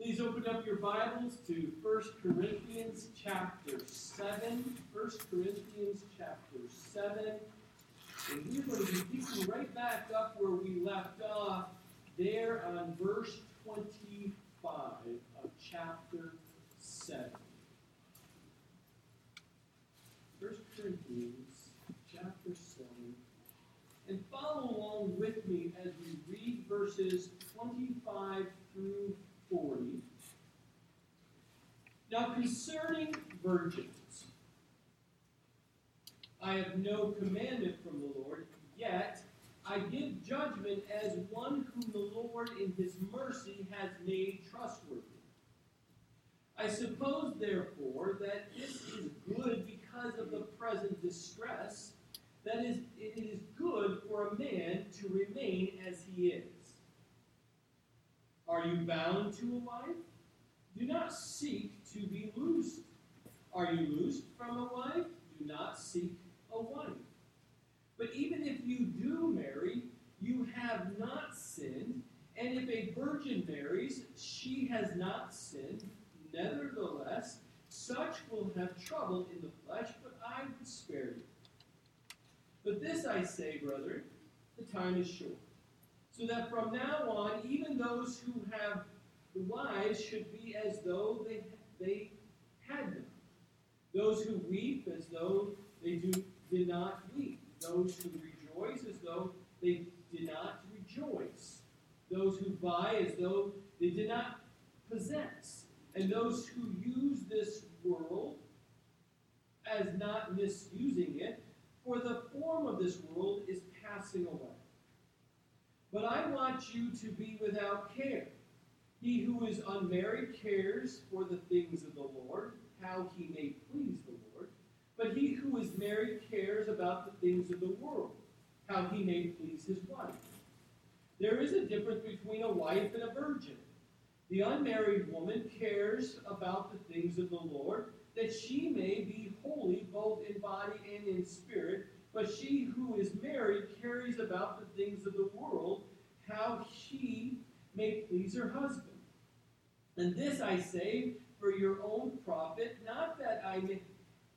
Please open up your Bibles to 1 Corinthians chapter 7. 1 Corinthians chapter 7. And we're going to be picking right back up where we left off, there on verse 25 of chapter 7. 1 Corinthians chapter 7. And follow along with me as we read verses 25 through 40. Now, concerning virgins, I have no commandment from the Lord, yet I give judgment as one whom the Lord in his mercy has made trustworthy. I suppose, therefore, that this is good because of the present distress, that is, it is good for a man to remain as he is. Are you bound to a wife? Do not seek to be loosed. Are you loosed from a wife? Do not seek a wife. But even if you do marry, you have not sinned. And if a virgin marries, she has not sinned. Nevertheless, such will have trouble in the flesh, but I would spare you. But this I say, brethren, the time is short. So that from now on, even those who have the wives should be as though they, they had them. Those who weep as though they do, did not weep. Those who rejoice as though they did not rejoice. Those who buy as though they did not possess. And those who use this world as not misusing it, for the form of this world is passing away. But I want you to be without care. He who is unmarried cares for the things of the Lord, how he may please the Lord. But he who is married cares about the things of the world, how he may please his wife. There is a difference between a wife and a virgin. The unmarried woman cares about the things of the Lord, that she may be holy both in body and in spirit. But she who is married carries about the things of the world, how she may please her husband. And this I say for your own profit, not that I may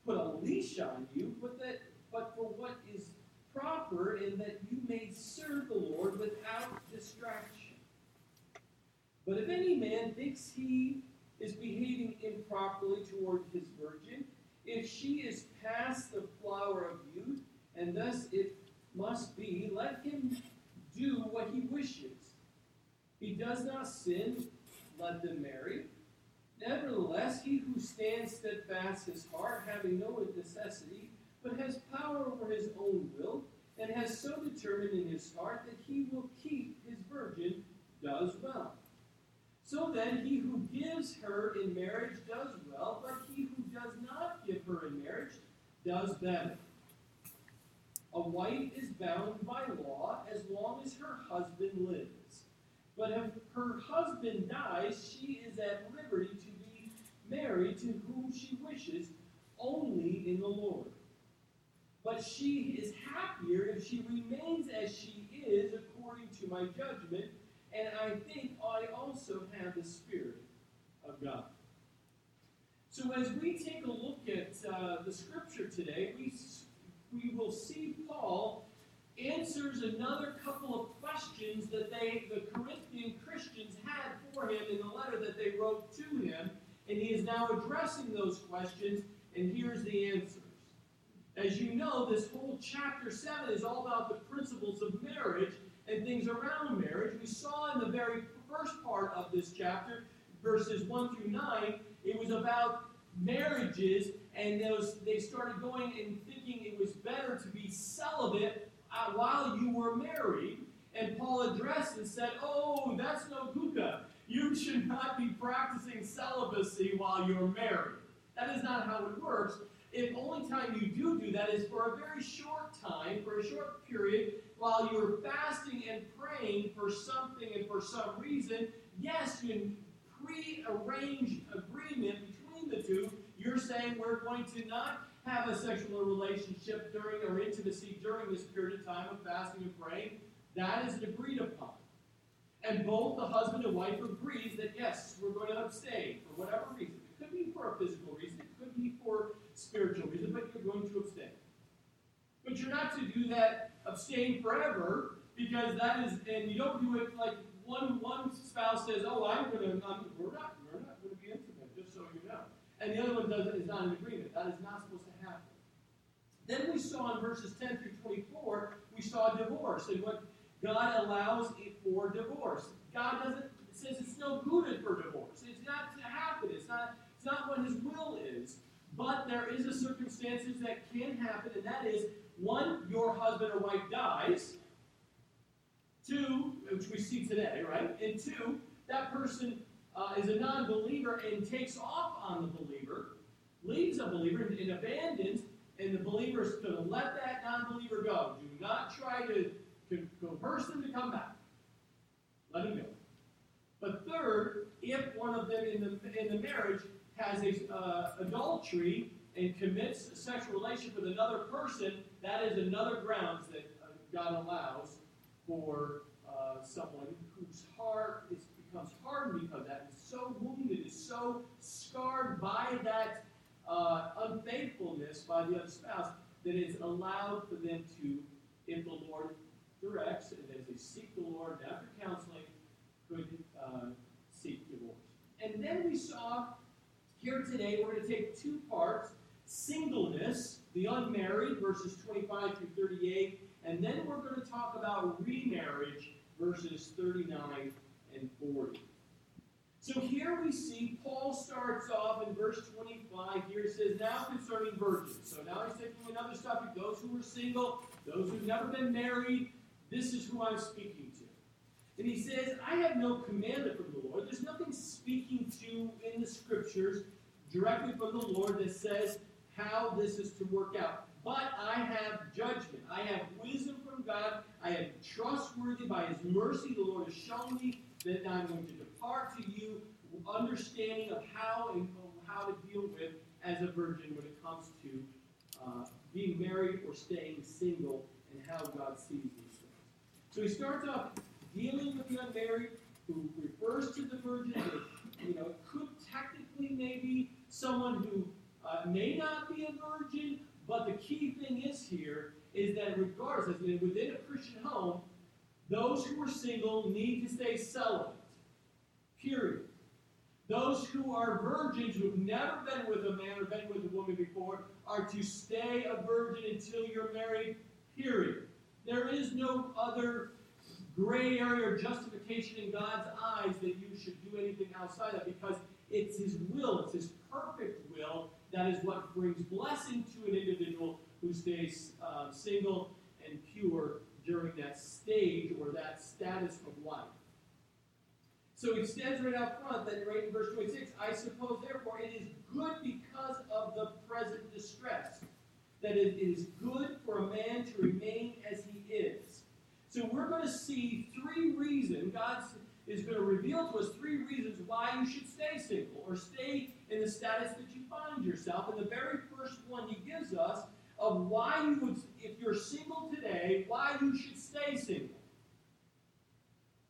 put a leash on you, but that but for what is proper, and that you may serve the Lord without distraction. But if any man thinks he is behaving improperly toward his virgin, if she is past the flower of youth, and thus it must be, let him do what he wishes. He does not sin, let them marry. Nevertheless, he who stands steadfast his heart, having no necessity, but has power over his own will, and has so determined in his heart that he will keep his virgin, does well. So then, he who gives her in marriage does well, but he who does not give her in marriage does better. A wife is bound by law as long as her husband lives. But if her husband dies, she is at liberty to be married to whom she wishes, only in the Lord. But she is happier if she remains as she is according to my judgment, and I think I also have the Spirit of God. So as we take a look at uh, the scripture today, we we will see Paul answers another couple of questions that they, the Corinthian Christians had for him in the letter that they wrote to him, and he is now addressing those questions, and here's the answers. As you know, this whole chapter 7 is all about the principles of marriage and things around marriage. We saw in the very first part of this chapter, verses 1 through 9, it was about marriages, and those they started going and thinking it was better to be celibate uh, while you were married. And Paul addressed and said, "Oh, that's no kuka. You should not be practicing celibacy while you're married. That is not how it works. If only time you do do that is for a very short time, for a short period, while you're fasting and praying for something and for some reason, yes, you pre-arrange agreement between the two. You're saying we're going to not have a sexual relationship during or intimacy during this period of time of fasting and praying. That is agreed upon. And both the husband and wife agrees that yes, we're going to abstain for whatever reason. It could be for a physical reason, it could be for spiritual reason, but you're going to abstain. But you're not to do that abstain forever because that is, and you don't do it like one one spouse says, "Oh, I'm going to," we're not and the other one doesn't is not in agreement. That is not supposed to happen. Then we saw in verses 10 through 24, we saw divorce and what God allows for divorce. God doesn't says it's no good for divorce. It's not to happen. It's not. It's not what His will is. But there is a circumstances that can happen, and that is one, your husband or wife dies. Two, which we see today, right? And two, that person uh, is a non-believer and takes off on the believer, leaves a believer and, and abandons, and the believer is going to let that non-believer go. Do not try to, to converse them to come back. Let him go. But third, if one of them in the in the marriage has a uh, adultery and commits a sexual relationship with another person, that is another grounds that uh, God allows for uh, someone whose heart is, becomes hardened because that is so wounded, is so scarred by that uh, unfaithfulness by the other spouse that it's allowed for them to, if the Lord directs, and as they seek the Lord after counseling, could uh, seek divorce. And then we saw here today, we're going to take two parts singleness, the unmarried, verses 25 through 38, and then we're going to talk about remarriage, verses 39 and 40. So here we see Paul starts off in verse 25. Here it says, Now concerning virgins. So now he's taking another subject those who are single, those who've never been married. This is who I'm speaking to. And he says, I have no commandment from the Lord. There's nothing speaking to in the scriptures directly from the Lord that says how this is to work out. But I have judgment. I have wisdom from God. I am trustworthy by His mercy. The Lord has shown me that I'm going to depart to you, understanding of how and how to deal with as a virgin when it comes to uh, being married or staying single and how God sees these things. So he starts off dealing with the unmarried, who refers to the virgin. That, you know, could technically maybe someone who uh, may not be a virgin, but the key thing is here is that regardless, within a Christian home, those who are single need to stay celibate. Period. Those who are virgins who have never been with a man or been with a woman before are to stay a virgin until you're married. Period. There is no other gray area or justification in God's eyes that you should do anything outside that because it's His will, it's His perfect will that is what brings blessing to an individual who stays uh, single and pure during that stage or that status of life. So it stands right out front that right in verse 26, I suppose therefore it is good because of the present distress, that it is good for a man to remain as he is. So we're going to see three reasons. God is going to reveal to us three reasons why you should stay single or stay in the status that you find yourself. And the very first one he gives us of why you would, if you're single today, why you should stay single.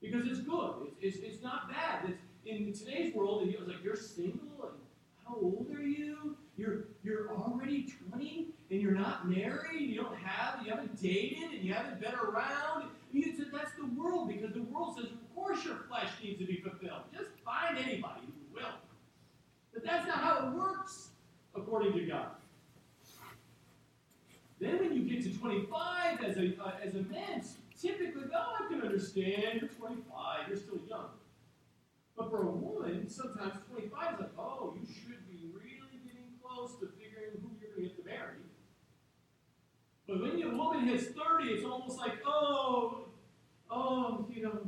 Because it's good. It's, it's, it's not bad. It's, in today's world, it's like you're single and how old are you? You're you're already 20 and you're not married. You don't have you haven't dated and you haven't been around. That's the world because the world says, of course, your flesh needs to be fulfilled. Just find anybody who will. But that's not how it works according to God. Then when you get to 25 as a, uh, as a man, typically, oh, I can understand, you're 25, you're still young. But for a woman, sometimes 25 is like, oh, you should be really getting close to figuring who you're going to get to marry. But when a woman hits 30, it's almost like, oh, oh, you know,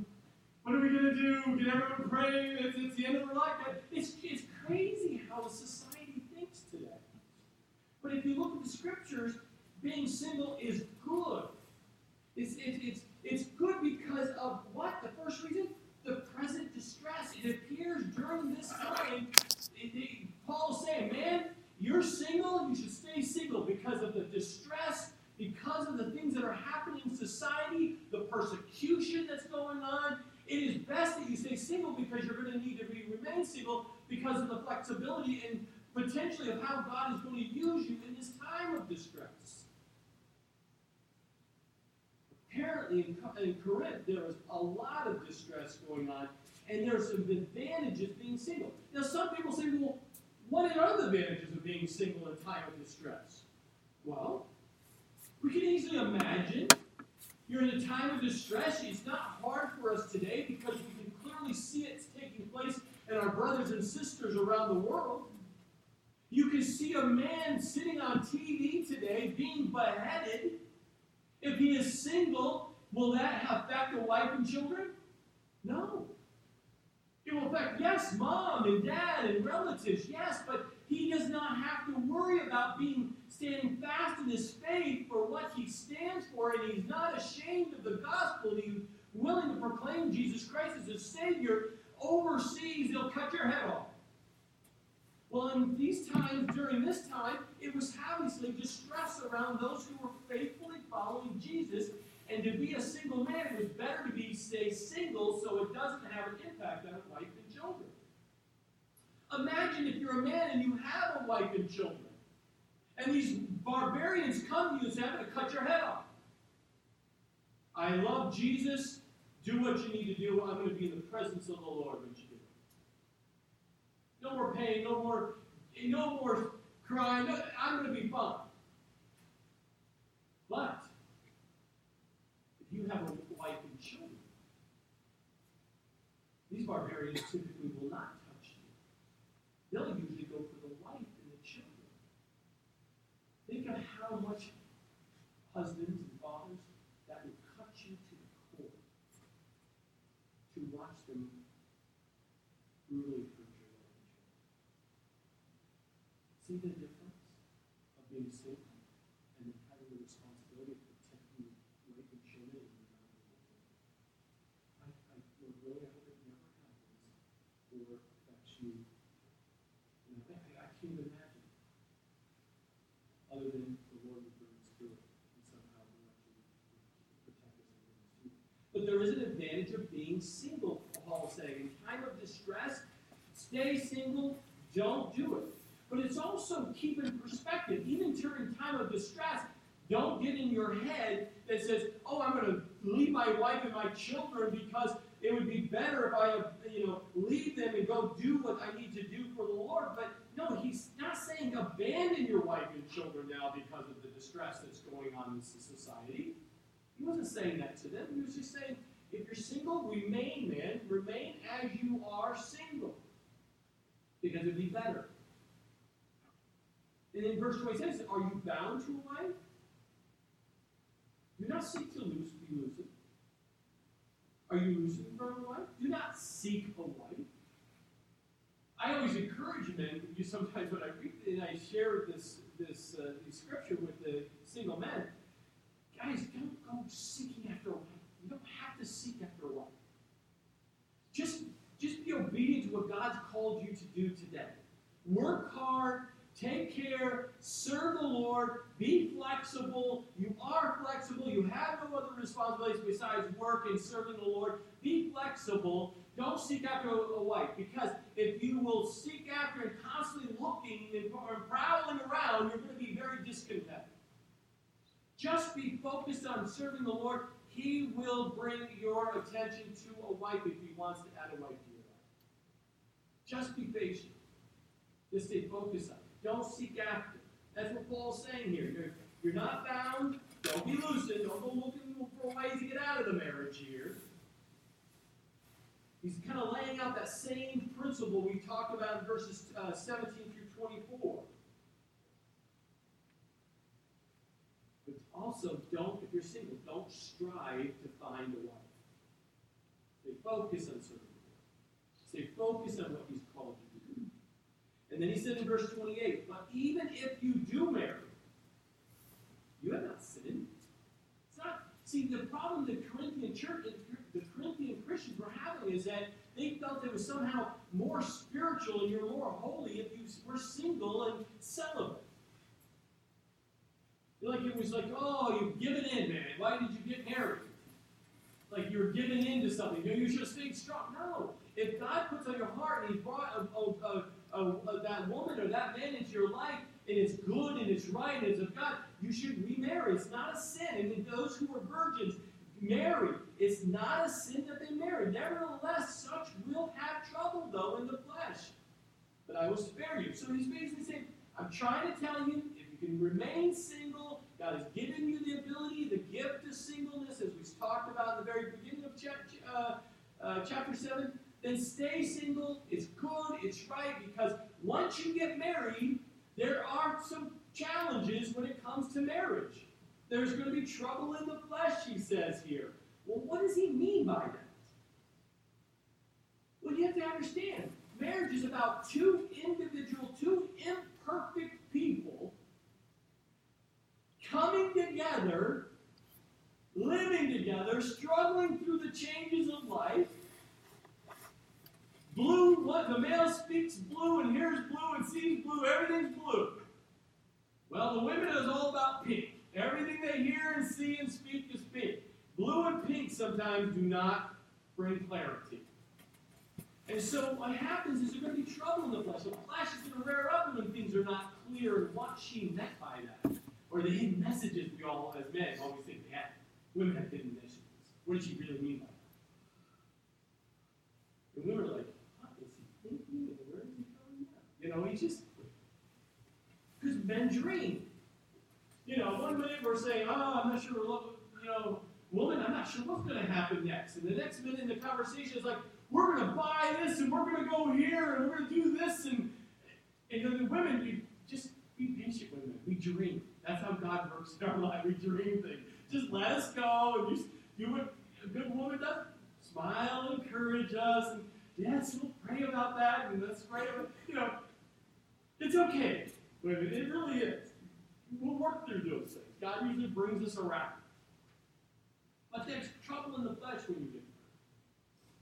what are we going to do? Get everyone praying. It's, it's the end of our life. It's, it's crazy how society thinks today. But if you look at the scriptures, being single is good. It's, it, it's, it's good because of what? The first reason? The present distress. It appears during this time. It, it, Paul's saying, man, you're single, you should stay single because of the distress, because of the things that are happening in society, the persecution that's going on. It is best that you stay single because you're going to need to be, remain single because of the flexibility and potentially of how God is going to use you in this time of distress. In, in Corinth, there was a lot of distress going on, and there's some advantages being single. Now, some people say, well, what are the advantages of being single in time of distress? Well, we can easily imagine you're in a time of distress. It's not hard for us today because we can clearly see it taking place in our brothers and sisters around the world. You can see a man sitting on TV today being beheaded. If he is single, will that affect a wife and children? No. It will affect, yes, mom and dad and relatives, yes, but he does not have to worry about being standing fast in his faith for what he stands for, and he's not ashamed of the gospel. He's willing to proclaim Jesus Christ as his Savior. Overseas, they'll cut your head off. Well, in these times, during this time, it was obviously distress around those who were faithfully following Jesus. And to be a single man, it was better to be stay single so it doesn't have an impact on a wife and children. Imagine if you're a man and you have a wife and children, and these barbarians come to you and say, I'm going to cut your head off. I love Jesus. Do what you need to do. I'm going to be in the presence of the Lord when you do it. No more pain, no more, no more crying. I'm going to be fine. But if you have a wife and children, these barbarians typically will not touch you. They'll usually go for the wife and the children. Think of how much husbands and fathers that would cut you to the core to watch them brutally hurt your wife and children. See the difference of being single and then having the responsibility of protecting wife and children and your I, I Lord, really, I hope it never happens or affects you. You know, I, I can't imagine. Other than the Lord would bring us through it and somehow will actually protect us and bring us through. But there is an advantage of being single, Paul is saying. In time of distress, stay single, don't do it. But it's also keep in perspective, even during time of distress, don't get in your head that says, "Oh, I'm going to leave my wife and my children because it would be better if I, you know, leave them and go do what I need to do for the Lord." But no, he's not saying abandon your wife and children now because of the distress that's going on in society. He wasn't saying that to them. He was just saying, if you're single, remain, man. Remain as you are single. Because it'd be better. And in verse 26, are you bound to a wife? Do not seek to lose, be loosened. Are you loosened from a wife? Do not seek a wife. I always encourage men. You sometimes when I read and I share this this uh, scripture with the single men, guys, don't go seeking after a wife. You don't have to seek after a wife. Just just be obedient to what God's called you to do today. Work hard, Take care, serve the Lord, be flexible. You are flexible. You have no other responsibilities besides work and serving the Lord. Be flexible. Don't seek after a wife because if you will seek after and constantly looking and prowling around, you're going to be very discontent. Just be focused on serving the Lord. He will bring your attention to a wife if he wants to add a wife to your life. Just be patient. Just stay focused on. Don't seek after. That's what Paul's saying here. You're, you're not bound. Don't be loosened. Don't go looking for ways to get out of the marriage here. He's kind of laying out that same principle we talked about in verses uh, 17 through 24. But also, don't, if you're single, don't strive to find a wife. Stay focused on serving Stay focused on what He's called you and then he said in verse 28, But even if you do marry, you have not sinned. It's not. See, the problem the Corinthian church, the Corinthian Christians were having is that they felt it was somehow more spiritual and you're more holy if you were single and celibate. Like it was like, oh, you've given in, man. Why did you get married? Like you're giving in to something. You, know, you should have stayed strong. No. If God puts on your heart and He brought a, a, a uh, that woman or that man into your life, and it's good and it's right and it's of God, you should remarry. It's not a sin. And those who are virgins, marry. It's not a sin that they marry. Nevertheless, such will have trouble, though, in the flesh. But I will spare you. So he's basically saying, I'm trying to tell you, if you can remain single, God has given you the ability, the gift of singleness, as we talked about in the very beginning of uh, uh, chapter 7, then stay single. It's good, it's right, because once you get married, there are some challenges when it comes to marriage. There's going to be trouble in the flesh, he says here. Well, what does he mean by that? Well, you have to understand marriage is about two individual, two imperfect people coming together, living together, struggling through the changes of life. Blue, what the male speaks blue and hears blue and sees blue, everything's blue. Well, the women is all about pink. Everything they hear and see and speak is pink. Blue and pink sometimes do not bring clarity. And so what happens is there's going to be trouble in the flesh. The flesh is going to rear up when things are not clear and what she meant by that. Or the hidden messages we all, as men, always think they have. Women have hidden messages. What did she really mean by that? And women are like, what is he thinking? And where is he coming from? You know, he just, because men dream. You know, one minute we're saying, oh, I'm not sure, you know, woman, I'm not sure what's going to happen next. And the next minute in the conversation is like, we're going to buy this and we're going to go here and we're going to do this. And, and the women, we just be patient with them. We dream. That's how God works in our life. We dream things. Just let us go and just do what a good woman does. Smile, and encourage us, and yes, we'll pray about that, and let's pray about, you know, it's okay. It really is. We'll work through those things. God usually brings us around. But there's trouble in the flesh when you get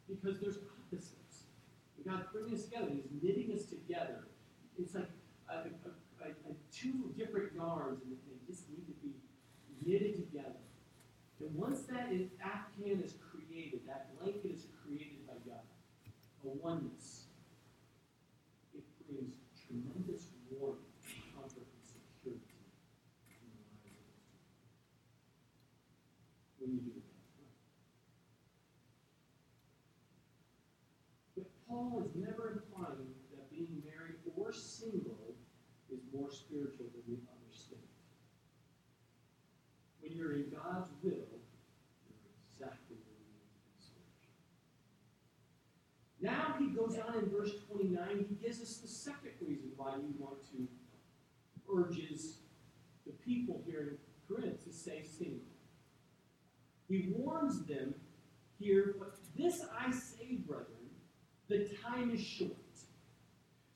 because there's opposites. God's bringing us together. He's knitting us together. It's like a, a, a, two different yarns, and they just need to be knitted together. And once that is, afghan is created, that blanket is created by God, a oneness, it brings tremendous warmth, comfort, and security in the lives of those two. When you do Paul is never implying that being married or single is more spiritual than the other state. When in God's will, you're exactly where you need to be spiritually. Now he goes on in verse 29, he gives us the second reason why you want to urges the people here in Corinth to stay single. He warns them here, but this I say, brethren, the time is short.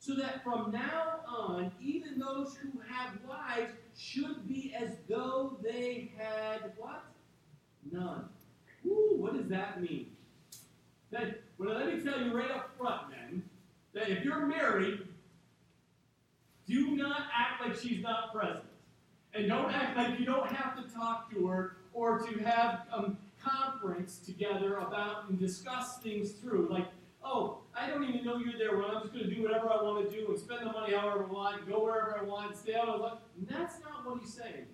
So that from now on, even those who have wives should be as though they had what? None. Ooh, what does that mean? That, well, let me tell you right up front, men, that if you're married, do not act like she's not present. And don't act like you don't have to talk to her or to have um, conference together about and discuss things through. Like, oh, I don't even know you're there. Well, I'm just going to do whatever I want to do and spend the money however I want, go out. That's not what he's saying.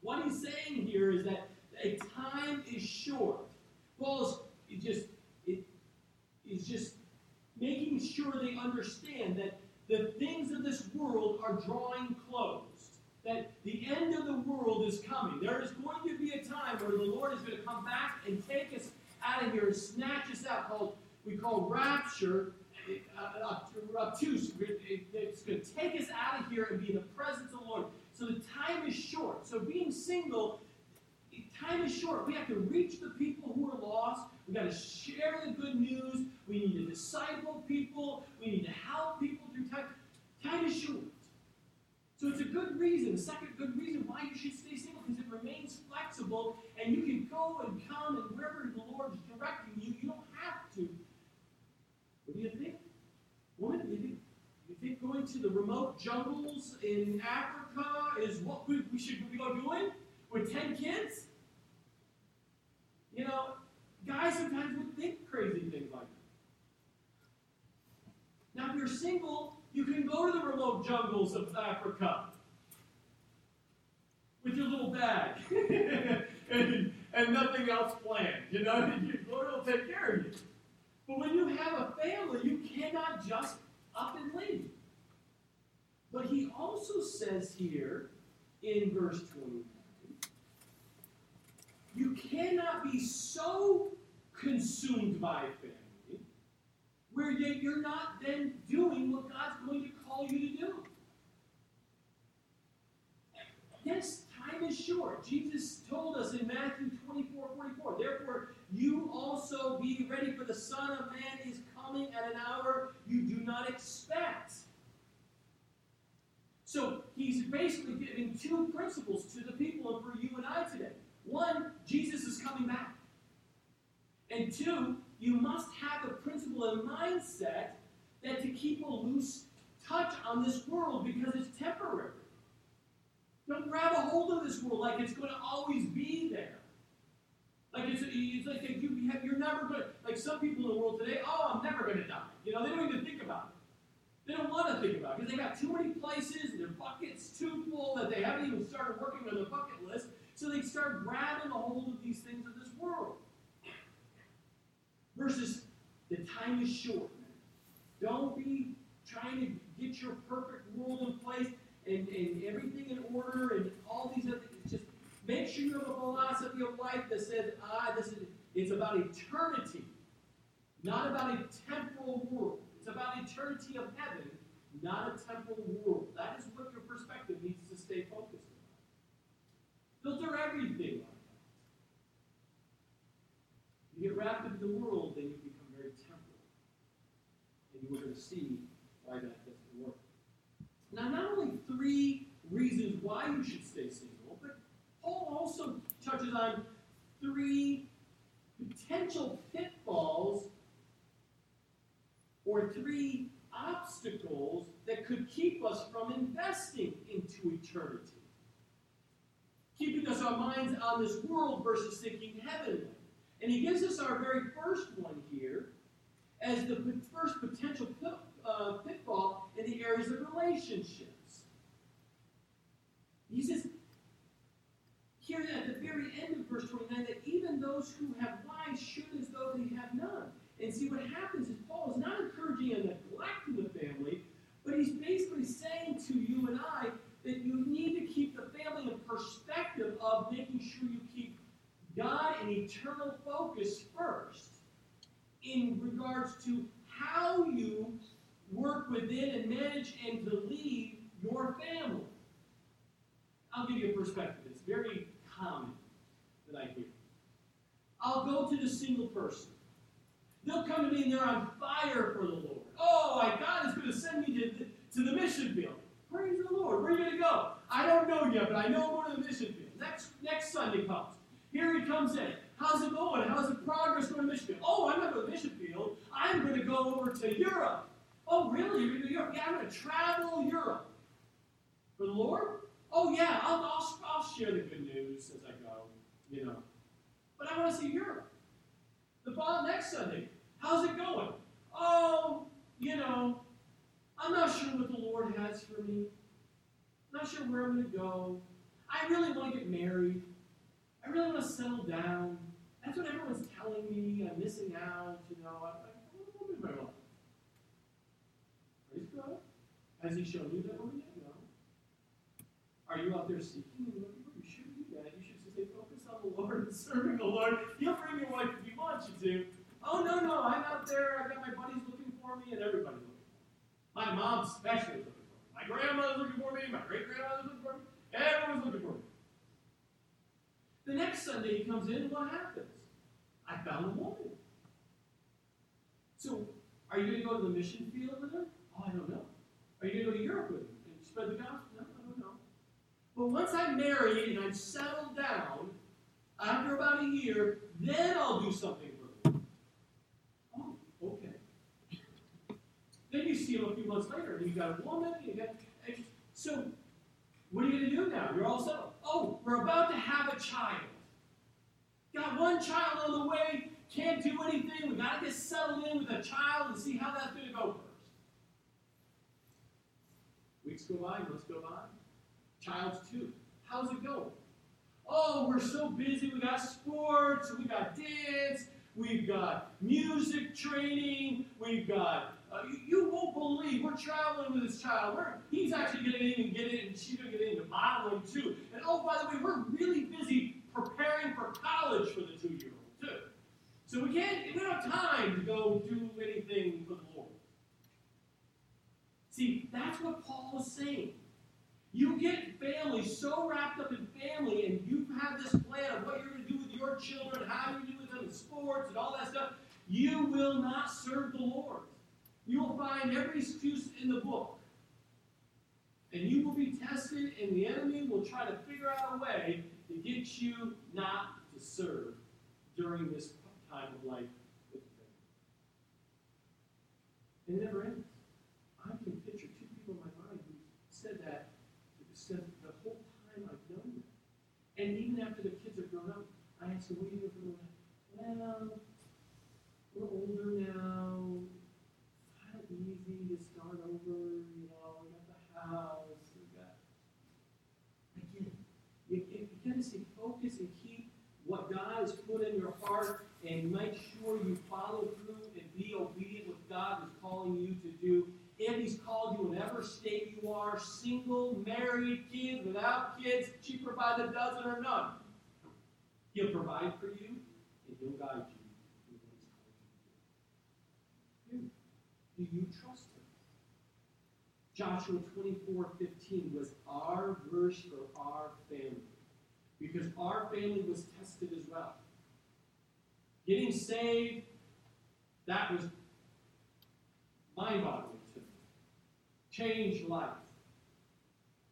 What he's saying here is that a time is short. Paul's it just it is just making sure they understand that the things of this world are drawing close. That the end of the world is coming. There is going to be a time where the Lord is going to come back and take us out of here and snatch us out, called we call rapture, uh, obtuse. It's going to take us out of here and be in the presence of the Lord. So the time is short. So being single, time is short. We have to reach the people who are lost. We've got to share the good news. We need to disciple people. We need to help people through time. Time is short. So it's a good reason, second good reason why you should stay single, because it remains flexible and you can go and come and wherever the Lord is directing you, you don't have to. What do you think? Woman, you think, going to the remote jungles in Africa is what we, we should be doing with 10 kids? You know, guys sometimes would think crazy things like that. Now, if you're single, you can go to the remote jungles of Africa with your little bag and, and nothing else planned. You know, the Lord will take care of you. But when you have a family, you cannot just up and leave. But he also says here in verse 29 you cannot be so consumed by family where you're not then doing what God's going to call you to do. Yes, time is short. Jesus told us in Matthew 24 44, therefore, you also be ready, for the Son of Man is coming at an hour you do not expect. So he's basically giving two principles to the people and for you and I today. One, Jesus is coming back. And two, you must have a principle and mindset that to keep a loose touch on this world because it's temporary. Don't grab a hold of this world like it's going to always be there. Like it's, it's like you have, you're never going to, like some people in the world today, oh, I'm never going to die. You know, they don't even think about it. They don't want to think about it because they got too many places and their bucket's too full that they haven't even started working on their bucket list. So they start grabbing a hold of these things of this world. Versus the time is short. Don't be trying to get your perfect world in place and, and everything in order and all these other make sure you have a philosophy of life that says, ah, this is it's about eternity, not about a temporal world. It's about eternity of heaven, not a temporal world. That is what your perspective needs to stay focused on. Filter everything like that. You get wrapped up in the world, then you become very temporal. And you are going to see why that doesn't work. Now, not only three reasons why you should stay single, Paul also touches on three potential pitfalls or three obstacles that could keep us from investing into eternity keeping us our minds on this world versus thinking heavenly. And he gives us our very first one here as the first potential uh, pitfall in the areas of relationships. He says here at the very end of verse 29 that even those who have wives should as though they have none. And see what happens is Paul is not encouraging a neglect in the family, but he's basically saying to you and I that you need to keep the family in perspective of making sure you keep God and eternal focus first in regards to how you work within and manage and to lead your family. I'll give you a perspective. It's very common that I hear. I'll go to the single person. They'll come to me and they're on fire for the Lord. Oh, my God is going to send me to the, to the mission field. Praise the Lord. Where are you going to go? I don't know yet, but I know I'm going to the mission field. Next, next Sunday comes. Here he comes in. How's it going? How's the progress going to mission field? Oh, I'm not going to mission field. I'm going to go over to Europe. Oh, really? You're going to Europe? Yeah, I'm going to travel Europe. For the Lord? Oh, yeah, I'll, I'll share the good news as I go, you know. But I want to see Europe. The fall next Sunday, how's it going? Oh, you know, I'm not sure what the Lord has for me. I'm not sure where I'm going to go. I really want to get married. I really want to settle down. That's what everyone's telling me. I'm missing out. You know, I, I in my life. Praise God. Has He shown you that oh, woman yet? No. Are you out there seeking for? You should do that. You should stay focused on the Lord serving the Lord. He'll bring your wife if He wants you to. Oh no, no, I'm out there. I've got my buddies looking for me, and everybody my mom especially looking for me. My grandmother's looking for me. My great grandmother was looking for me. Everyone was looking for me. The next Sunday he comes in, what happens? I found a woman. So, are you going to go to the mission field with her? Oh, I don't know. Are you going to go to Europe with her and spread the gospel? No, I don't know. But once I'm married and I'm settled down, after about a year, then I'll do something for you. Oh, okay. Then you see him a few months later, and you got a woman, you got. So, what are you going to do now? You're all settled. Oh, we're about to have a child. Got one child on the way, can't do anything. We got to get settled in with a child and see how that's going to go first. Weeks go by, months go by. Child's two. How's it going? Oh, we're so busy. We got sports, we got dance, we've got music training, we've got. Uh, you, you, won't believe we're traveling with this child. We're, he's actually going to even get in, and she's going to get into modeling too. And oh, by the way, we're really busy preparing for college for the two-year-old too. So we can't. We don't have time to go do anything for the Lord. See, that's what Paul is saying. You get family so wrapped up in family, and you have this plan of what you're going to do with your children, how you do with them in sports, and all that stuff. You will not serve the Lord. You will find every excuse in the book. And you will be tested, and the enemy will try to figure out a way to get you not to serve during this time of life with. It never ends. I can picture two people in my mind who said that said the whole time I've known them. And even after the kids are grown up, I ask them, what are you doing for the Well, we're older now. It's kind of easy to start over. You know, we got the house. We got. Again, you, you, got to stay focused and keep what God has put in your heart and make sure you follow through and be obedient with God is calling you to do if He's called you, whatever state you are, single, married, kids, without kids, cheaper by the dozen or none, He'll provide for you and He'll guide you. Do you trust Him? Joshua 24 15 was our verse for our family because our family was tested as well. Getting saved, that was mind boggling changed life.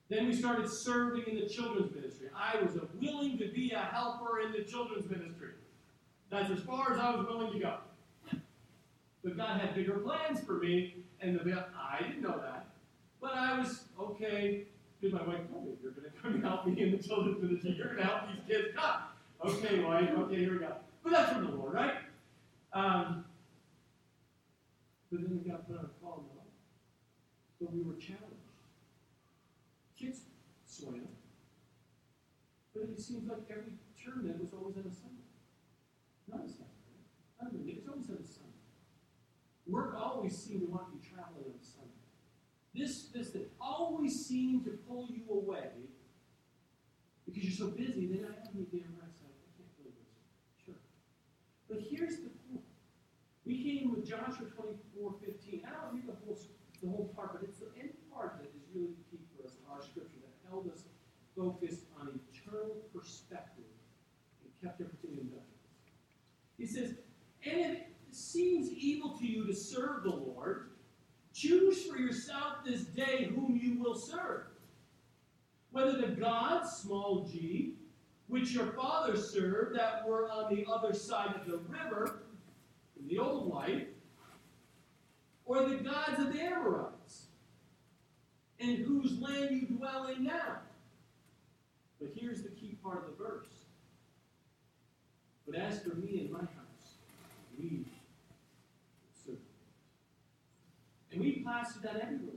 Then we started serving in the children's ministry. I was willing to be a helper in the children's ministry. That's as far as I was willing to go. But God had bigger plans for me, and the, I didn't know that. But I was okay, because my wife told me, You're going to come help me in the children's ministry. You're going to help these kids come. Okay, wife, okay, here we go. But that's from the Lord, right? Um, but then we got put on a call but we were challenged. Kids swam, but it seems like every tournament was always on a Sunday. Not a Saturday, not a Monday, it's always on a Sunday. Work always seemed to want you traveling on a Sunday. This, this, that always seemed to pull you away because you're so busy, then I have any damn rest. I can't really go to church. But here's the point. We came with Joshua 24, 15. I don't read the whole the whole part, but it's the end part that is really key for us in our scripture that held us focused on eternal perspective and kept everything in balance. He says, and if it seems evil to you to serve the Lord, choose for yourself this day whom you will serve. Whether the gods, small g, which your fathers served that were on the other side of the river in the old life, or the gods of the Amorites, and whose land you dwell in now. But here's the key part of the verse. But as for me and my house, we serve. And we plastered that everywhere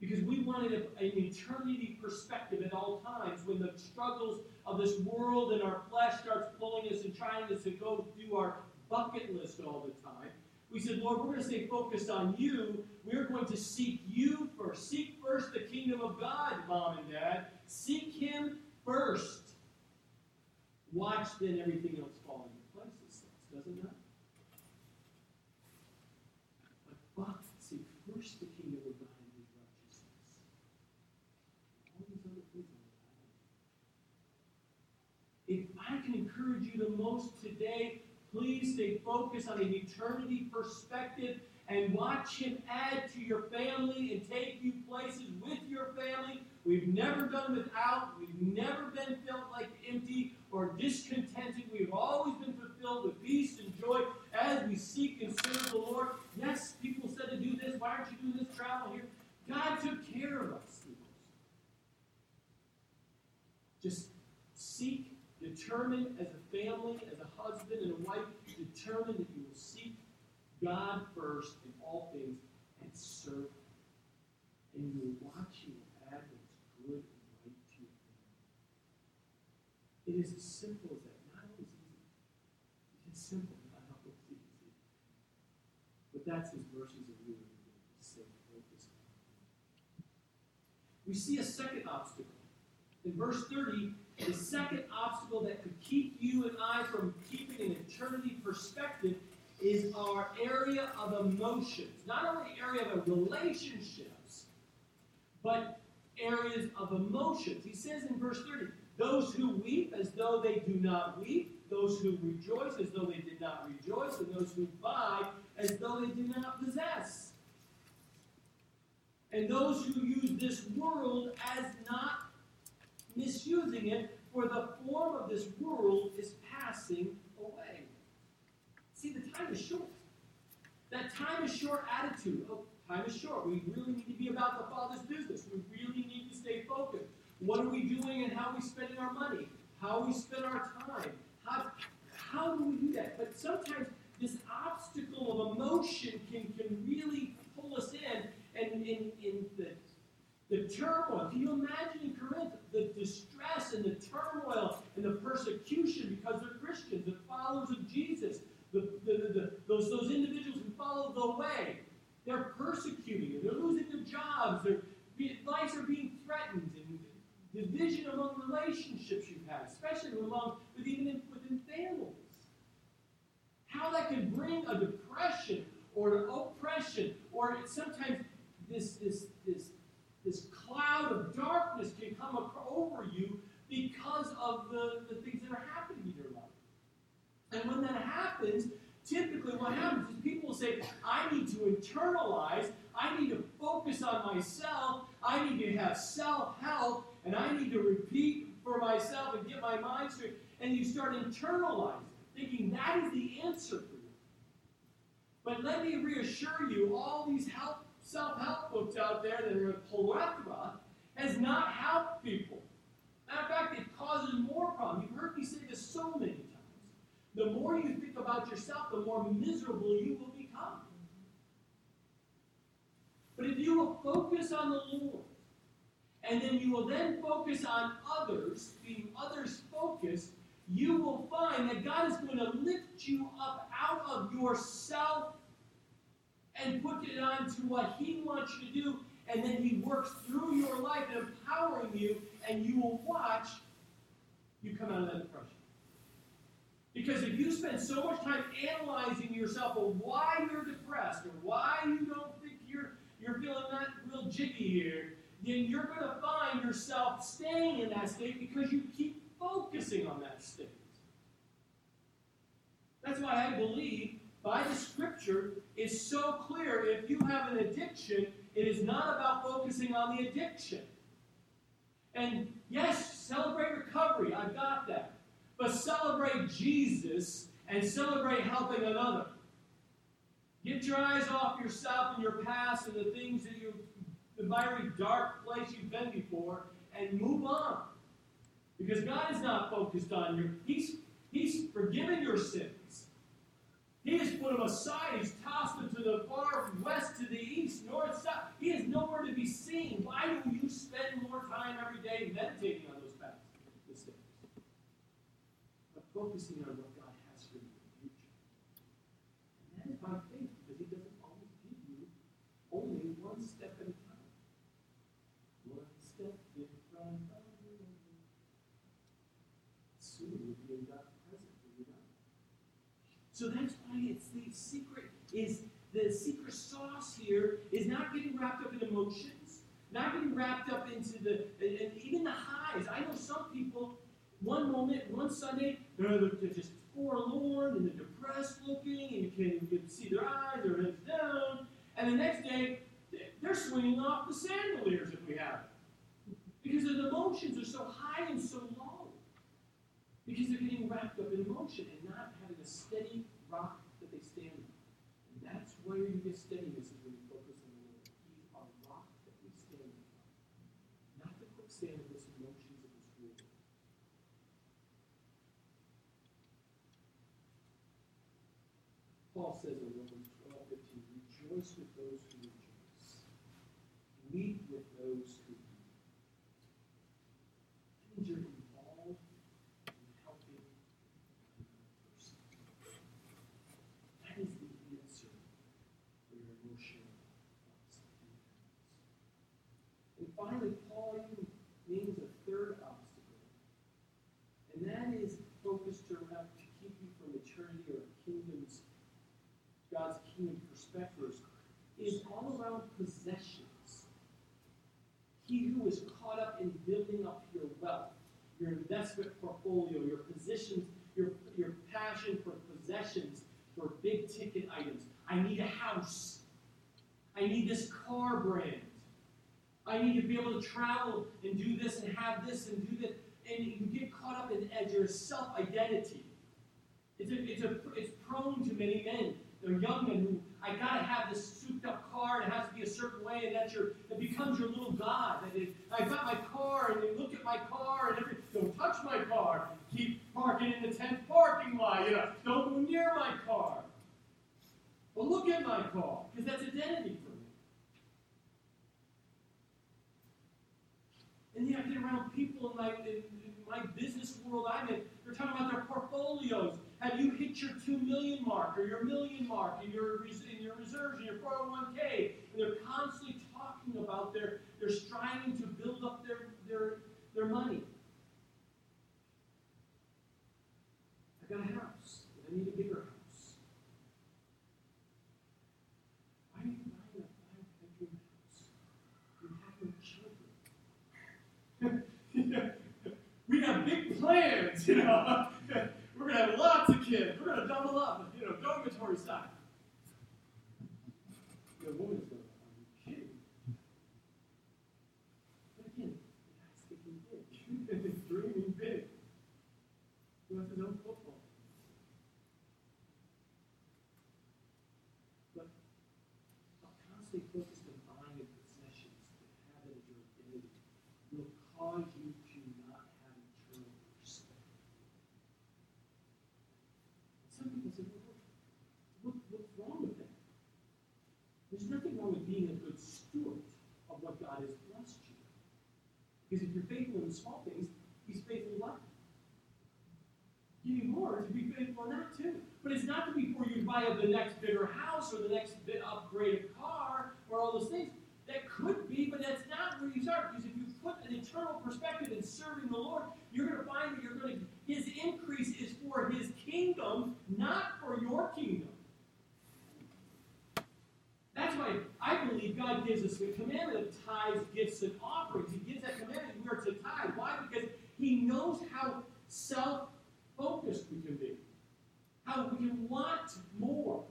because we wanted a, an eternity perspective at all times when the struggles of this world and our flesh starts pulling us and trying us to go do our bucket list all the time we said, Lord, we're going to stay focused on you. We're going to seek you first. Seek first the kingdom of God, mom and dad. Seek him first. Watch then everything else fall into place, it says, doesn't it? But, but seek first the kingdom of God and his righteousness. All these other things If I can encourage you the most today, Please stay focused on an eternity perspective and watch Him add to your family and take you places with your family. We've never done without. We've never been felt like empty or discontented. We've always been fulfilled with peace and joy as we seek and serve the Lord. Yes, people said to do this. Why aren't you doing this travel here? God took care of us. Just seek Determine as a family, as a husband and a wife, determine that you will seek God first in all things and serve Him. And you will watch Him add what's good and right to your family. It is as simple as that. Not always easy. It is simple, not always easy. But that's his mercies of you We see a second obstacle. In verse 30, the second obstacle that could keep you and I from keeping an eternity perspective is our area of emotions. Not only area of relationships, but areas of emotions. He says in verse 30, those who weep as though they do not weep, those who rejoice as though they did not rejoice, and those who buy as though they do not possess. And those who use this world as not misusing it, for the form of this world is passing away. See, the time is short. That time is short attitude. Oh, time is short. We really need to be about the Father's business. We really need to stay focused. What are we doing and how are we spending our money? How we spend our time? How, how do we do that? But sometimes this obstacle of emotion can, can really pull us in and in, in the, the turmoil. Can you imagine in Corinth the distress and the turmoil and the persecution because they're Christians, the followers of Jesus, the, the, the, those, those individuals who follow the way? They're persecuting you. They're losing their jobs. Their lives are being threatened. And division among relationships you've had, especially among with even within families. How that can bring a depression or an oppression, or sometimes this, this, this, this cloud of darkness can come over you because of the, the things that are happening in your life. And when that happens, typically what happens is people will say, I need to internalize, I need to focus on myself, I need to have self help, and I need to repeat for myself and get my mind straight. And you start internalizing, thinking that is the answer for you. But let me reassure you, all these help self-help books out there that are a plethora has not helped people. Matter of fact, it causes more problems. You've heard me say this so many times. The more you think about yourself, the more miserable you will become. But if you will focus on the Lord, and then you will then focus on others, being others focused, you will find that God is going to lift you up out of your self and put it on to what He wants you to do, and then He works through your life, empowering you, and you will watch you come out of that depression. Because if you spend so much time analyzing yourself of why you're depressed or why you don't think you're you're feeling that real jiggy here, then you're going to find yourself staying in that state because you keep focusing on that state. That's why I believe by the scripture is so clear. If you have an addiction, it is not about focusing on the addiction. And yes, celebrate recovery. I've got that. But celebrate Jesus and celebrate helping another. Get your eyes off yourself and your past and the things that you, the very dark place you've been before, and move on. Because God is not focused on your, He's, He's forgiven your sins. He has put them aside. He's tossed them to the far west, to the east, north, south. He is nowhere to be seen. Why do you spend more time every day meditating on those paths, mistakes? But focusing on what God has for you in the future. And that is by faith, because He doesn't always give you only one step at a time. One step in front of you. Soon you'll be in God's presence, will you not? So that's why it's the secret is the secret sauce here is not getting wrapped up in emotions, not getting wrapped up into the and even the highs. I know some people. One moment, one Sunday, they're, they're just forlorn and they're depressed looking, and you can, you can see their eyes, their heads down. And the next day, they're swinging off the chandeliers if we have it. Because the emotions are so high and so low. Because they're getting wrapped up in emotion and not having a steady rock that they stand on. And that's where you get steadiness is when you focus on the Lord. He's our rock that we stand on, not the quicksand of this emotions of this world. Paul says in Romans 12, 15, rejoice with those who rejoice. Weep with those who weep. That means you're involved in emotional And finally, Paul even names a third obstacle, and that is focused around to keep you from eternity or kingdoms, God's kingdom is all around possessions. He who is caught up in building up your wealth, your investment portfolio, your positions, your, your passion for possessions, for big ticket items. I need a house. I need this car brand. I need to be able to travel and do this and have this and do that. And you get caught up in as your self identity. It's, a, it's, a, it's prone to many men. They're young men who, I gotta have this souped up car and it has to be a certain way, and that's your, it becomes your little God. And it, I got my car, and they look at my car, and every, don't touch my car. Keep parking in the 10th parking lot. You know, don't go near my car. But look at my car, because that's identity for me. And yet I get around people in my, in, in my business world I'm in, they're talking about their portfolios. Have you hit your two million mark or your million mark in your your reserves and your 401k? And they're constantly talking about their they're striving to build up their their their money. I've got a house, and I need a bigger house, I need a bigger house. we have big plans, you know. We're going to have lots of kids. We're going to double up, you know, dormitory style. The woman's going, are you kidding? But again, guy's thinking big. He's dreaming big. He wants his own football. But I'll constantly focus on buying and possessions that have it as your identity will cause you There's nothing wrong with being a good steward of what God has blessed you. Because if you're faithful in small things, He's faithful in what? You more to be faithful in that too. But it's not to be for you to buy up the next bigger house or the next upgraded car or all those things. That could be, but that's not where you start. Because if you put an eternal perspective in serving the Lord, you're going to find that you're going to His increase is for His kingdom, not for your kingdom. That's why I believe God gives us the commandment of tithes, gifts, and offerings. He gives that commandment we're to tithe. Why? Because He knows how self focused we can be, how we can want more.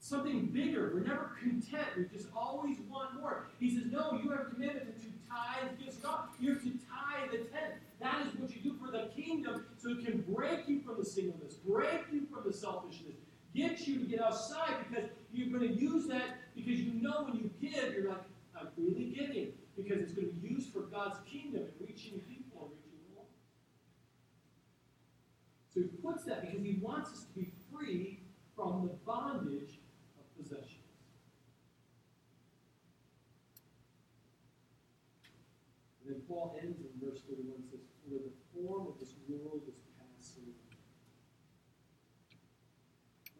Something bigger. We're never content. We just always want more. He says, No, you have a commandment to tithe, gifts, and offerings. You're to tithe the tenth. That is what you do for the kingdom so it can break you from the singleness, break you from the selfishness, get you to get outside because you're going to use that because you know when you give, you're like, I'm really giving because it's going to be used for God's kingdom and reaching people and reaching the world. So he puts that because he wants us to be free from the bondage of possessions. And then Paul ends in verse 31 says, For the form of this world is passing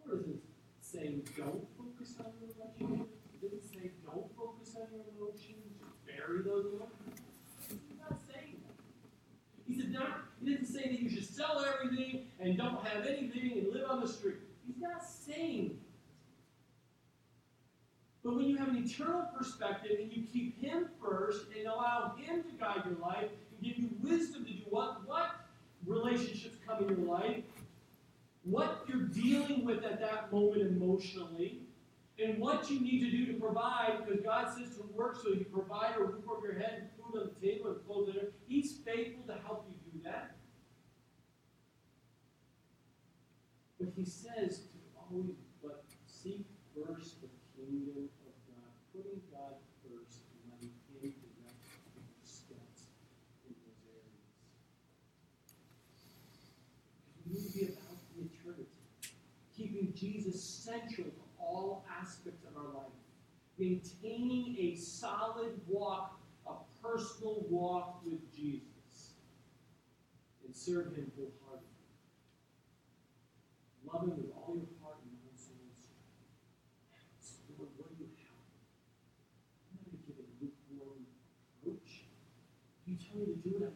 or is it saying don't It doesn't say don't focus on your emotions, bury those emotions. He's not saying that. He said not, he didn't say that you should sell everything and don't have anything and live on the street. He's not saying that. But when you have an eternal perspective and you keep Him first and allow Him to guide your life and give you wisdom to do what, what relationships come in your life, what you're dealing with at that moment emotionally, and what you need to do to provide, because God says to work so you provide a roof over your head, and food on the table, and clothes there. He's faithful to help you do that. But He says to always maintaining a solid walk, a personal walk with Jesus, and serve Him wholeheartedly. Love Him with all your heart and mind, soul, and strength. So, Lord, what do you have? I'm not going to give a lukewarm approach. You tell me to do it,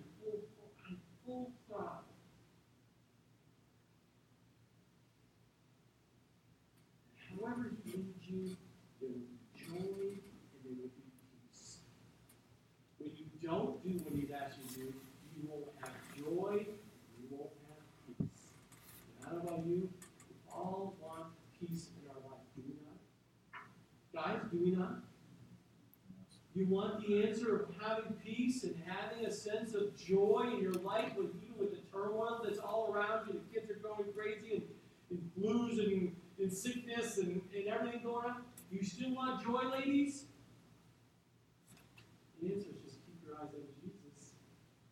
do we not? You want the answer of having peace and having a sense of joy in your life with even with the turmoil that's all around you. The kids are going crazy and, and blues and, and sickness and, and everything going on. You still want joy, ladies? The answer is just keep your eyes on Jesus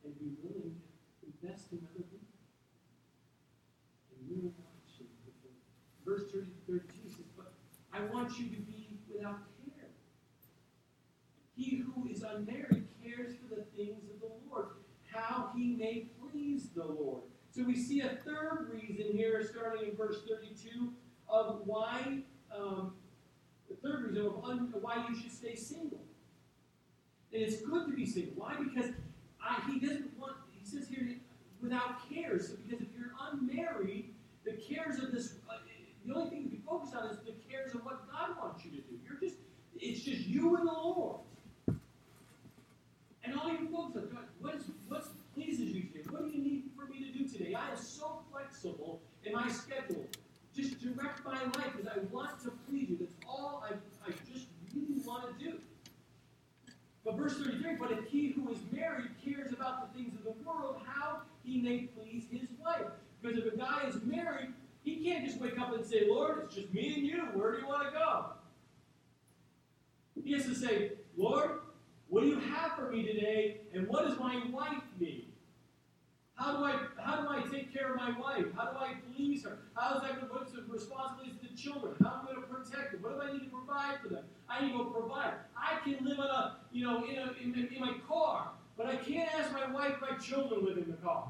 and be willing to invest in other people. And really watch him. Verse 30, 32 says, But I want you to be without care. He unmarried cares for the things of the Lord, how he may please the Lord. So we see a third reason here, starting in verse 32, of why, um, the third reason of un, why you should stay single. And it's good to be single. Why? Because I, he doesn't want, he says here, without cares. So because if you're unmarried, the cares of this, uh, the only thing to be focused on is the cares of what God wants you to do. You're just, it's just you and the Lord. And all you focus on, God, what, is, what pleases you today? What do you need for me to do today? I am so flexible in my schedule. Just direct my life because I want to please you. That's all I, I just really want to do. But verse 33, but if he who is married cares about the things of the world, how he may please his wife. Because if a guy is married, he can't just wake up and say, Lord, it's just me and you. Where do you want to go? He has to say, Lord, what do you have for me today? And what does my wife need? How do I how do I take care of my wife? How do I please her? How is that going to put some responsibilities to the children? How am I going to protect them? What do I need to provide for them? I need to provide. I can live in a you know in a in, in my car, but I can't ask my wife, my children live in the car.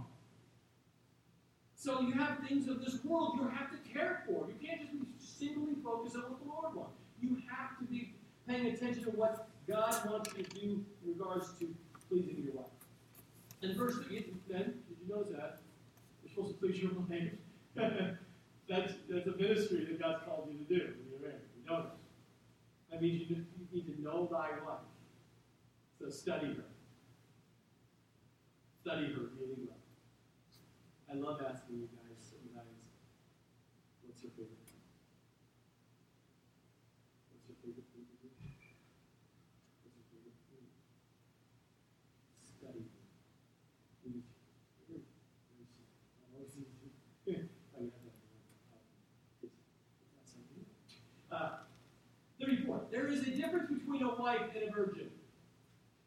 So you have things of this world you have to care for. You can't just be singly focused on what the Lord wants. You have to be paying attention to what God wants you to do in regards to pleasing your wife. And verse then, did you notice that? You're supposed to please your wife. that's that's a ministry that God's called you to do when you're married. You notice. That means you need to know thy wife. So study her. Study her really well. I love asking you guys sometimes, what's your favorite? What's your favorite food to do? What's your favorite food? Study. Read. Very, very simple. Not always easy. I have that. It's, it's not something. Uh, 34. There is a difference between a wife and a virgin.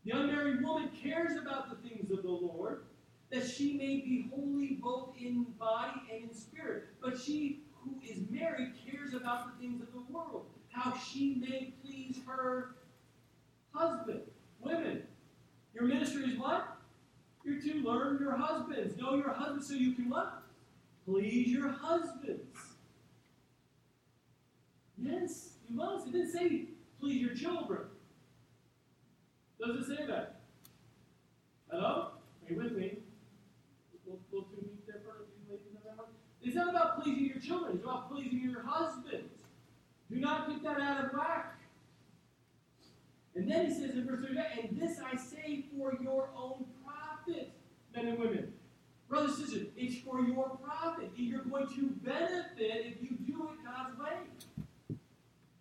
The unmarried woman cares about the things of the Lord that she may be holy both in body and in spirit. But she who is married cares about the things of the world, how she may please her husband. Women, your ministry is what? You're to learn your husbands. Know your husbands so you can what? Please your husbands. Yes, you must. It didn't say please your children. Does it say that? Hello? Are you with me? around. It's not about pleasing your children, it's about pleasing your husband. Do not get that out of whack. And then he says in verse 39, and this I say for your own profit, men and women. Brothers and sisters, it's for your profit. You're going to benefit if you do it God's way.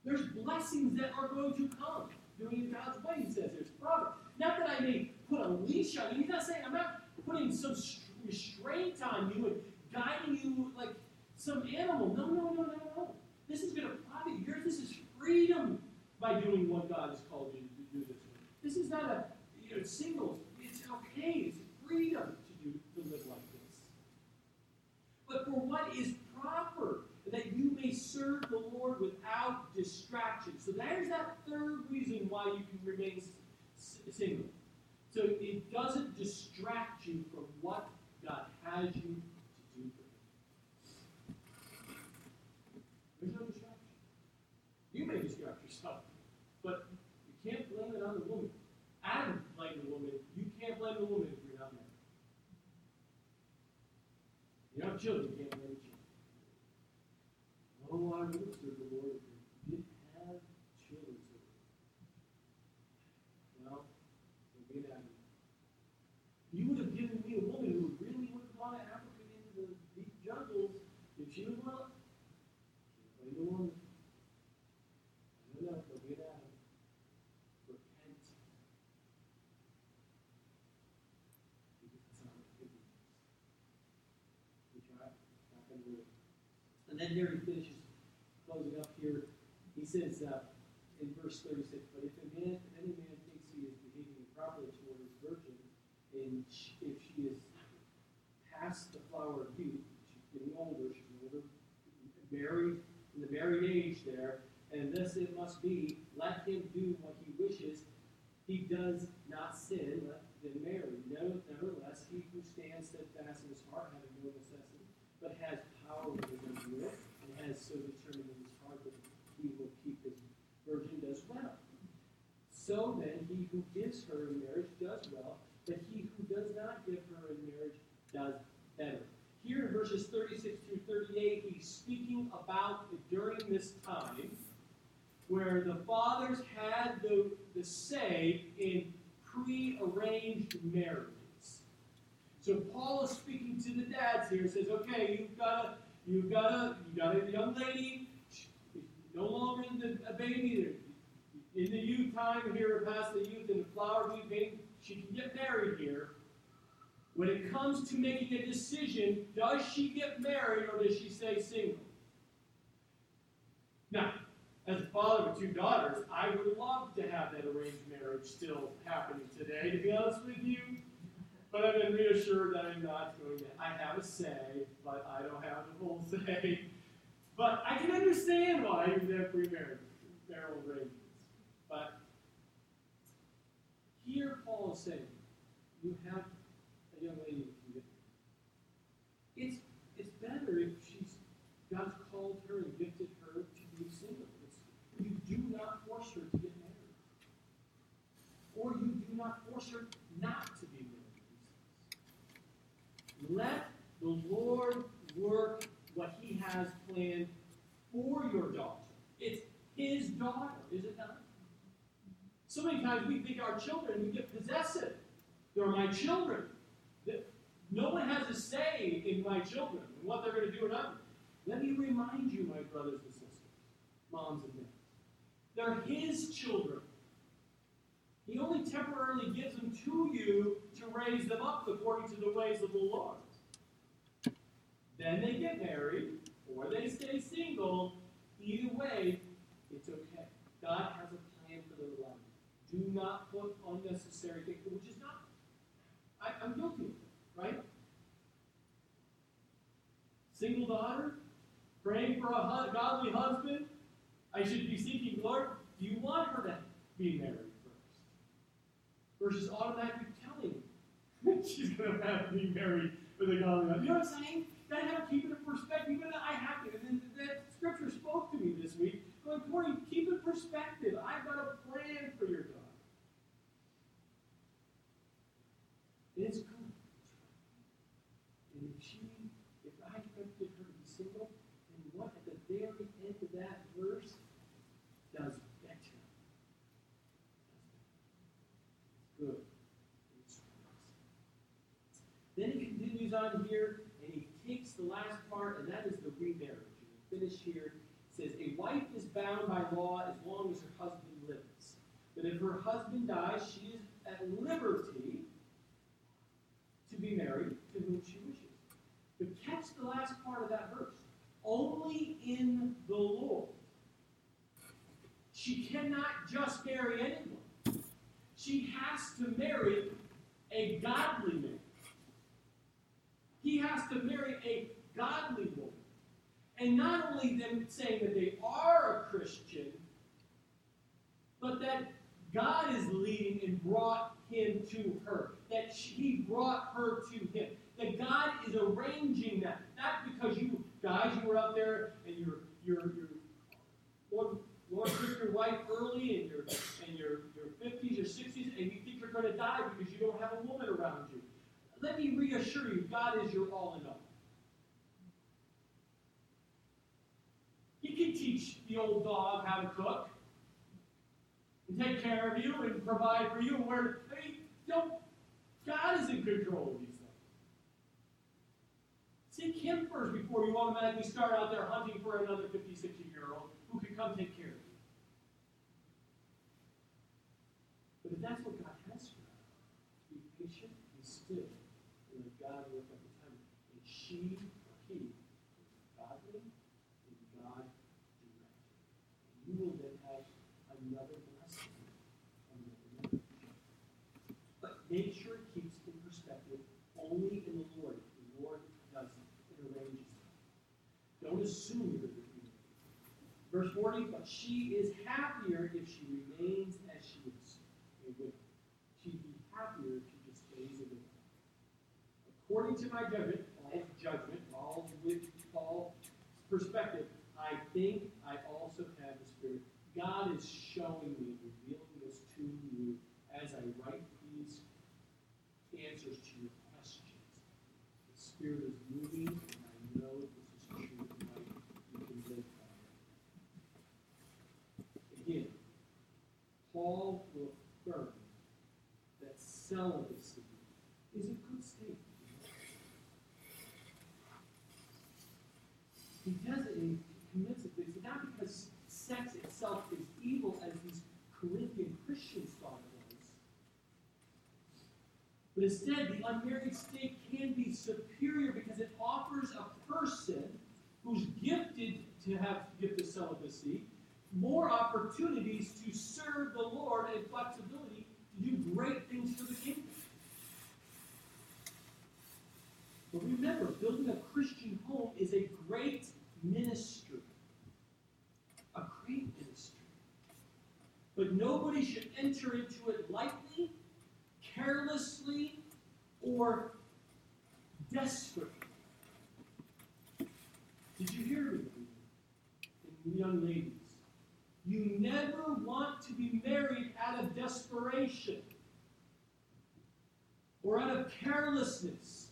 There's blessings that are going to come doing it God's way, he says. There's profit. Not that I may put a leash on you. He's not saying, I'm not putting some restraint on you and guiding you like some animal. No, no, no, no, no. This is going to profit you. This is freedom by doing what God has called you to do this. This is not a you know, single. It's okay. It's freedom to do to live like this. But for what is proper, that you may serve the Lord without distraction. So there's that third reason why you can remain single. So it doesn't distract you from what God has you to do. There's no distraction. You may distract yourself, but you can't blame it on the woman. Adam blamed the woman. You can't blame the woman if you're not married. You don't have children, you can't blame Oh, I would serve the Lord didn't have children to Well, so get out of You would have given me a woman who really would have gone to Africa into the deep jungles if she was. Blame the woman. I know, so get out of. Repent. Because that's not what forgiveness is. We try, not gonna do it. And then there he finishes, closing up here. He says uh, in verse 36, But if, a man, any man thinks he is behaving improperly toward his virgin, and sh- if she is past the flower of youth, she's getting older, she's older, married, in the married age there, and this it must be, let him do what he wishes. He does not sin, let them marry. Nevertheless, he who stands steadfast in his heart, having no necessity, but has power within his will, and has so determined in his heart that he will keep his virgin, does well. So then, he who gives her in marriage does well, but he who does not give her in marriage does better. Here in verses 36 through 38, he's speaking about during this time where the fathers had the, the say in pre-arranged marriages. So Paul is speaking to the dads here, says, okay, you've got a you've got a you got a young lady, no longer in the, a baby, in the youth time here, past the youth and the flower baby, she can get married here. When it comes to making a decision, does she get married or does she stay single? Now, as a father of two daughters, I would love to have that arranged marriage still happening today, to be honest with you. But I've been reassured that I'm not going to. I have a say, but I don't have the full say. But I can understand why you have pre-marriage arrangements. But here Paul is saying, you have a young lady who can It's it's better if she's God's called her and gifted her to be single. It's, you do not force her to get married. Or you do not force her not to be married. Let the Lord work what he has planned for your daughter. It's his daughter, is it not? So many times we think our children, we get possessive. They're my children. No one has a say in my children and what they're going to do or not. Let me remind you, my brothers and sisters, moms and dads, they're his children. He only temporarily gives them to you to raise them up according to the ways of the Lord. Then they get married, or they stay single. Either way, it's okay. God has a plan for their life. Do not put unnecessary things, which is not. I, I'm guilty of it, right? Single daughter, praying for a godly husband. I should be seeking, Lord, do you want her to be married first? Versus automatically telling she's going to have to be married with a godly husband. You know what I'm saying? Gotta have keep it in perspective. Even though I have to. And then that scripture spoke to me this week. Going, Corey, keep it in perspective. I've got a plan for your daughter. It's good. And if she, if I expected her to be single, then what at the very end of that verse does better. Good. Then he continues on here takes the last part, and that is the remarriage. Finish here. Says, A wife is bound by law as long as her husband lives. But if her husband dies, she is at liberty to be married to whom she wishes. But catch the last part of that verse. Only in the Lord. She cannot just marry anyone. She has to marry a godly man. He has to marry a godly woman. And not only them saying that they are a Christian, but that God is leading and brought him to her. That he brought her to him. That God is arranging that. Not because you guys you were out there and you're you're you're Lord, Lord took your wife early in your in your, your 50s or 60s and you think you're you're going to die because you don't have a woman around you. Let me reassure you, God is your all in all. Can teach the old dog how to cook and take care of you and provide for you. And where I mean, don't God is in control of these things. Seek Him first before you automatically start out there hunting for another 50, 60 year old who can come take care of you. But if that's what God has for us, be patient, and still, and let God work at the time. And she or he is godly and God directed. And you will then have another blessing, another marriage. But make sure it keeps in perspective only in the Lord. The Lord does it. It arranges it. Verse 40, but she is happier if she remains as she is a widow. She'd be happier if she just stays a widow. According to my judgment, Paul's judgment, Paul's Paul's perspective, I think I also have the Spirit. God is showing me, revealing this to you as I write these answers to your questions. The Spirit is moving, and I know this is true tonight. You can live by it. Again, Paul will affirm that celibacy is a good state. He does it and he commits it. It's not because sex itself is evil as these Corinthian Christians thought it was. But instead, the unmarried state can be superior because it offers a person who's gifted to have gift of celibacy more opportunities to serve the Lord and flexibility to do great things for the kingdom. But remember, building a Christian home is a great ministry. A great ministry. But nobody should enter into it lightly, carelessly, or desperately. Did you hear me? Young ladies. You never want to be married out of desperation or out of carelessness.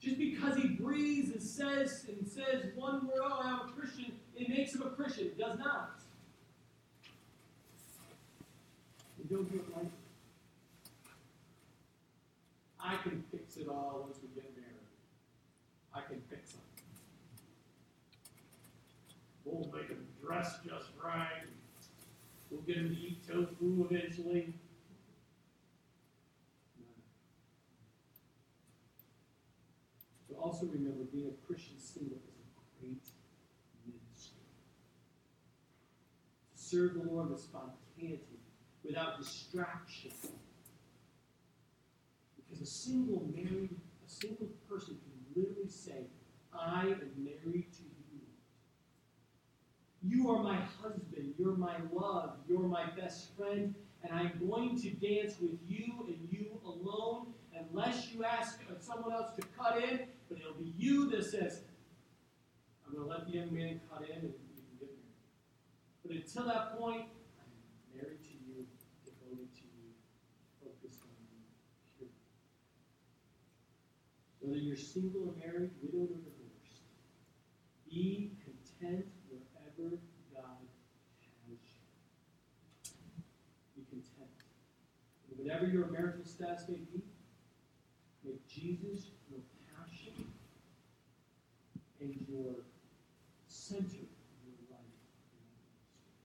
Just because he breathes and says and says one word, oh, I'm a Christian, it makes him a Christian. It does not. You don't do it lightly. I can fix it all once we get married. I can fix it. We'll make them dress just right. We'll get them to eat tofu eventually. But also remember, being a Christian single is a great ministry. To serve the Lord with spontaneity, without distraction. Because a single married, a single person can literally say, I am married to you. Are my husband, you're my love, you're my best friend, and I'm going to dance with you and you alone unless you ask someone else to cut in, but it'll be you that says, I'm going to let the young man cut in and you can get married. But until that point, I'm married to you, devoted to you, focused on you, pure. Whether you're single or married, widowed or divorced, be content wherever God has you. Be content. And whatever your marital status may be, make Jesus your passion and your center